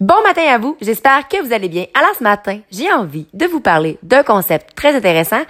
Bon matin à vous, j'espère que vous allez bien. Alors ce matin, j'ai envie de vous parler d'un concept très intéressant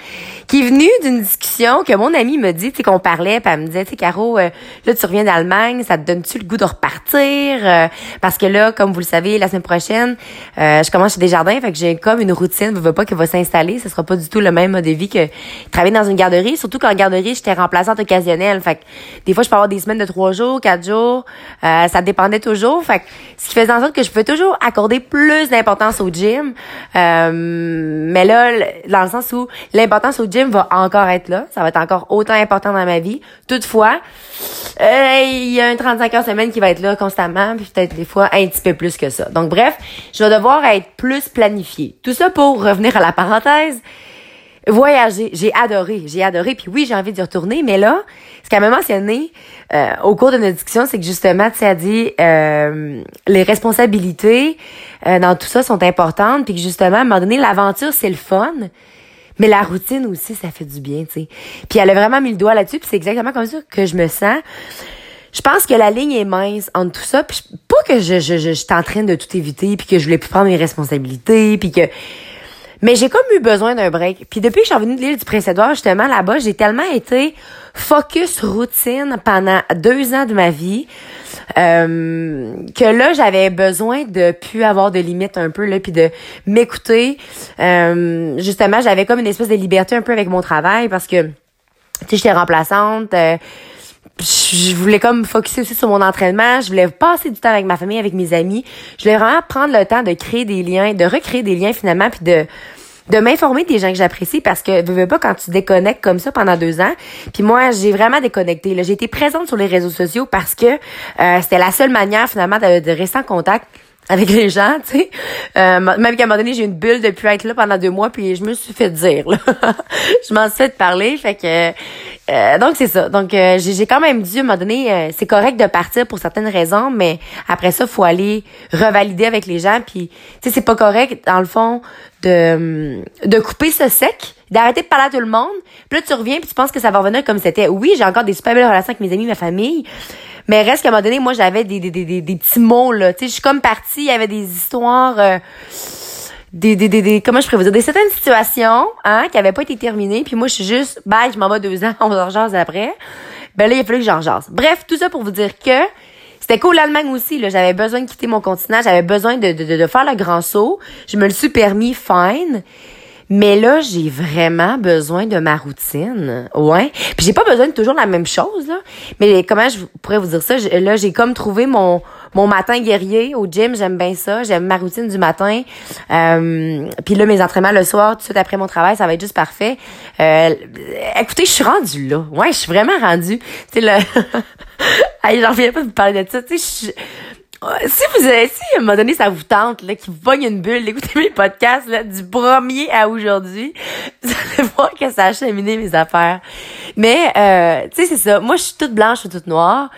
qui est venu d'une discussion que mon ami me dit, tu qu'on parlait, puis elle me disait, tu Caro, euh, là tu reviens d'Allemagne, ça te donne-tu le goût de repartir? Euh, parce que là, comme vous le savez, la semaine prochaine, euh, je commence chez Desjardins, fait que j'ai comme une routine, je veux pas qu'elle va s'installer, ce sera pas du tout le même mode de vie que travailler dans une garderie, surtout qu'en garderie, j'étais remplaçante occasionnelle, fait que des fois, je peux avoir des semaines de trois jours, quatre jours, ça dépendait toujours, fait que ce qui faisait en sorte que je pouvais toujours accorder plus d'importance au gym. Euh, mais là, dans le sens où l'importance au gym va encore être là. Ça va être encore autant important dans ma vie. Toutefois, euh, il y a un 35 heures semaine qui va être là constamment, peut-être des fois un petit peu plus que ça. Donc bref, je vais devoir être plus planifié. Tout ça pour revenir à la parenthèse. Voyager, j'ai adoré, j'ai adoré. Puis oui, j'ai envie d'y retourner, mais là, ce qu'elle m'a mentionné euh, au cours de notre discussion, c'est que justement, tu sais, dit euh, les responsabilités euh, dans tout ça sont importantes, puis que justement, à un moment donné, l'aventure, c'est le fun. Mais la routine aussi, ça fait du bien, tu sais. Puis elle a vraiment mis le doigt là-dessus, puis c'est exactement comme ça que je me sens. Je pense que la ligne est mince entre tout ça, puis pas que je, je, je, je suis en train de tout éviter, puis que je voulais plus prendre mes responsabilités, puis que mais j'ai comme eu besoin d'un break. Puis depuis que je suis revenue de l'île du Prince-Édouard, justement, là-bas, j'ai tellement été focus routine pendant deux ans de ma vie euh, que là, j'avais besoin de plus avoir de limites un peu, là, puis de m'écouter. Euh, justement, j'avais comme une espèce de liberté un peu avec mon travail parce que, tu sais, j'étais remplaçante. Euh, je voulais comme focuser aussi sur mon entraînement, je voulais passer du temps avec ma famille, avec mes amis. Je voulais vraiment prendre le temps de créer des liens, de recréer des liens finalement, puis de de m'informer des gens que j'apprécie parce que veux, veux pas quand tu déconnectes comme ça pendant deux ans. Puis moi, j'ai vraiment déconnecté. J'ai été présente sur les réseaux sociaux parce que euh, c'était la seule manière finalement de rester en contact avec les gens, tu sais. Euh, même qu'à un moment donné, j'ai une bulle depuis être là pendant deux mois, puis je me suis fait dire, là. je m'en suis fait parler, fait que... Euh, donc, c'est ça. Donc, euh, j'ai quand même dû, à un moment donné, euh, c'est correct de partir pour certaines raisons, mais après ça, faut aller revalider avec les gens, puis, tu sais, c'est pas correct, dans le fond, de, de couper ce sec, d'arrêter de parler à tout le monde, puis là, tu reviens, puis tu penses que ça va revenir comme c'était. Oui, j'ai encore des super belles relations avec mes amis, ma famille, mais reste qu'à un moment donné, moi, j'avais des, des, des, des, petits mots, là. Tu sais, je suis comme partie, il y avait des histoires... Euh, des, des, des, des, comment je pourrais vous dire, des certaines situations, hein, qui avaient pas été terminées, puis moi, je suis juste, bye, je m'en vais deux ans, on en après. Ben là, il a fallu que j'en jase. Bref, tout ça pour vous dire que c'était cool l'Allemagne aussi, là. J'avais besoin de quitter mon continent, j'avais besoin de, de, de, faire le grand saut. Je me le suis permis, fine. Mais là, j'ai vraiment besoin de ma routine. Ouais. Puis j'ai pas besoin de toujours la même chose, là. Mais comment je pourrais vous dire ça? Là, j'ai comme trouvé mon, mon matin guerrier au gym. J'aime bien ça. J'aime ma routine du matin. Euh, puis là, mes entraînements le soir, tout de suite après mon travail, ça va être juste parfait. Euh, écoutez, je suis rendue là. Ouais, je suis vraiment rendue. Tu sais, là... J'en reviens pas de parler de ça. Tu sais, si vous si à un moment donné ça vous tente, là, qu'il vous une bulle, d'écouter mes podcasts, là, du premier à aujourd'hui, vous allez voir que ça a cheminé mes affaires. Mais, euh, tu sais, c'est ça. Moi, je suis toute blanche, je suis toute noire.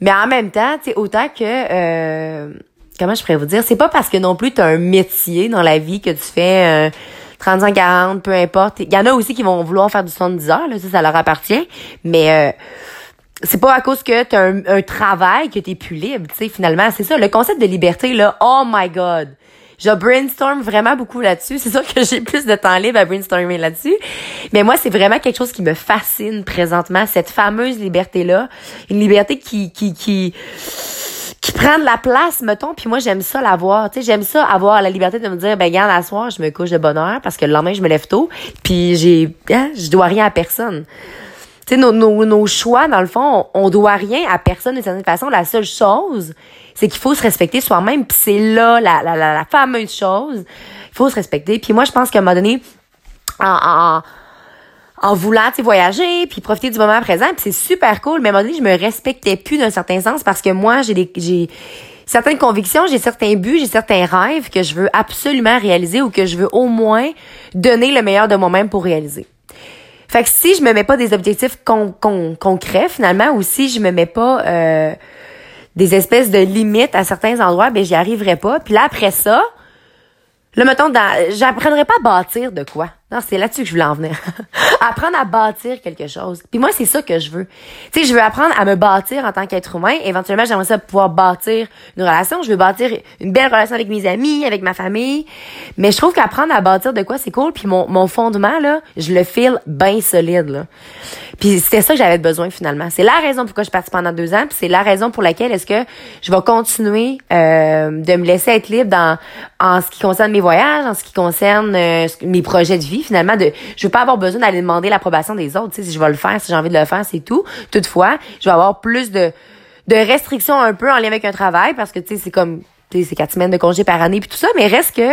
Mais en même temps, tu sais, autant que, euh, comment je pourrais vous dire, c'est pas parce que non plus tu as un métier dans la vie que tu fais, euh, 35, 40, peu importe. Il y en a aussi qui vont vouloir faire du 70 heures, là, ça, ça leur appartient. Mais, euh, c'est pas à cause que tu as un, travail que tu plus libre, tu sais, finalement. C'est ça, le concept de liberté, là, oh my God. Je brainstorm vraiment beaucoup là-dessus. C'est sûr que j'ai plus de temps libre à brainstormer là-dessus. Mais moi, c'est vraiment quelque chose qui me fascine présentement, cette fameuse liberté-là. Une liberté qui, qui, qui, qui prend de la place, mettons. Puis moi, j'aime ça l'avoir. Tu sais, j'aime ça avoir la liberté de me dire, ben, regarde, à soir, je me couche de bonne heure parce que le lendemain, je me lève tôt. Puis j'ai, hein, je dois rien à personne nos, nos, nos, choix, dans le fond, on, doit rien à personne d'une certaine façon. La seule chose, c'est qu'il faut se respecter soi-même. Puis c'est là la, la, la, fameuse chose. Il faut se respecter. Puis moi, je pense qu'à un moment donné, en, en, en voulant voyager, puis profiter du moment présent, puis c'est super cool, mais à un moment donné, je me respectais plus d'un certain sens parce que moi, j'ai des j'ai certaines convictions, j'ai certains buts, j'ai certains rêves que je veux absolument réaliser ou que je veux au moins donner le meilleur de moi-même pour réaliser. Fait que si je me mets pas des objectifs concrets finalement, ou si je me mets pas euh, des espèces de limites à certains endroits, ben j'y arriverai pas. Puis là après ça, là mettons, j'apprendrai pas à bâtir de quoi. Non, c'est là-dessus que je voulais en venir. apprendre à bâtir quelque chose. Puis moi, c'est ça que je veux. Tu sais, je veux apprendre à me bâtir en tant qu'être humain. Éventuellement, j'aimerais ça pouvoir bâtir une relation. Je veux bâtir une belle relation avec mes amis, avec ma famille. Mais je trouve qu'apprendre à bâtir de quoi, c'est cool. Puis mon, mon fondement, là, je le file bien solide, là. Puis c'était ça que j'avais besoin, finalement. C'est la raison pourquoi je suis partie pendant deux ans. Puis c'est la raison pour laquelle est-ce que je vais continuer euh, de me laisser être libre dans en ce qui concerne mes voyages, en ce qui concerne euh, mes projets de vie finalement de je veux pas avoir besoin d'aller demander l'approbation des autres, tu sais si je vais le faire, si j'ai envie de le faire, c'est tout. Toutefois, je vais avoir plus de de restrictions un peu en lien avec un travail parce que tu sais c'est comme tu sais c'est quatre semaines de congé par année puis tout ça, mais reste que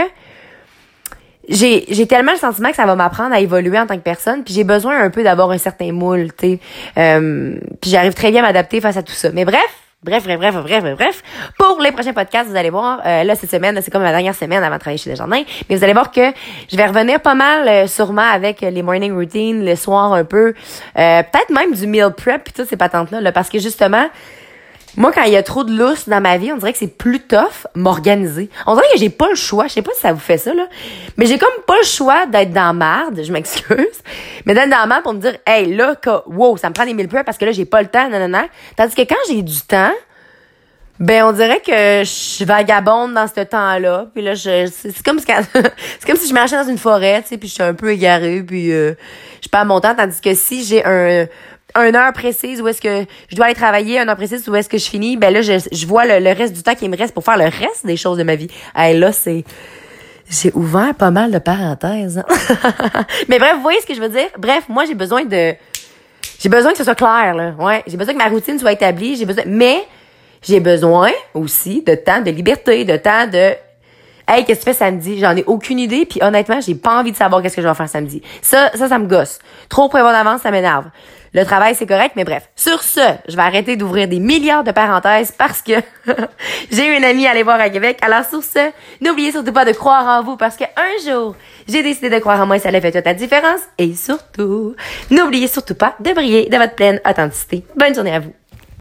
j'ai j'ai tellement le sentiment que ça va m'apprendre à évoluer en tant que personne puis j'ai besoin un peu d'avoir un certain moule tu sais euh, puis j'arrive très bien à m'adapter face à tout ça mais bref Bref, bref, bref, bref, bref. Pour les prochains podcasts, vous allez voir, euh, là, cette semaine, c'est comme la dernière semaine avant de travailler chez Desjardins, mais vous allez voir que je vais revenir pas mal, euh, sûrement, avec les morning routines, le soir un peu, euh, peut-être même du meal prep, puis toutes ces patentes-là, là, parce que justement, moi, quand il y a trop de lousse dans ma vie, on dirait que c'est plus tough m'organiser. On dirait que j'ai pas le choix. Je sais pas si ça vous fait ça, là. Mais j'ai comme pas le choix d'être dans marde, je m'excuse. Mais d'être dans marde pour me dire, hey, là, wow, ça me prend des mille peu parce que là, j'ai pas le temps, non. Tandis que quand j'ai du temps, ben, on dirait que je vagabonde dans ce temps-là. Puis là, je, c'est comme, c'est comme si je marchais dans une forêt, tu sais, puis je suis un peu égarée, puis euh, je perds mon temps. Tandis que si j'ai un, une heure précise où est-ce que je dois aller travailler, une heure précise où est-ce que je finis, ben là, je, je vois le, reste du temps qui me reste pour faire le reste des choses de ma vie. Hey, là, c'est... J'ai ouvert pas mal de parenthèses. Hein. Mais bref, vous voyez ce que je veux dire? Bref, moi, j'ai besoin de... J'ai besoin que ce soit clair, là. Ouais. J'ai besoin que ma routine soit établie. J'ai besoin... Mais j'ai besoin aussi de temps de liberté, de temps de Hey, qu'est-ce que tu fais samedi? J'en ai aucune idée, puis honnêtement, j'ai pas envie de savoir qu'est-ce que je vais faire samedi. Ça, ça, ça me gosse. Trop prévoir d'avance, ça m'énerve. Le travail, c'est correct, mais bref. Sur ce, je vais arrêter d'ouvrir des milliards de parenthèses parce que j'ai une amie à aller voir à Québec. Alors sur ce, n'oubliez surtout pas de croire en vous parce qu'un jour, j'ai décidé de croire en moi et ça a fait toute la différence. Et surtout, n'oubliez surtout pas de briller de votre pleine authenticité. Bonne journée à vous.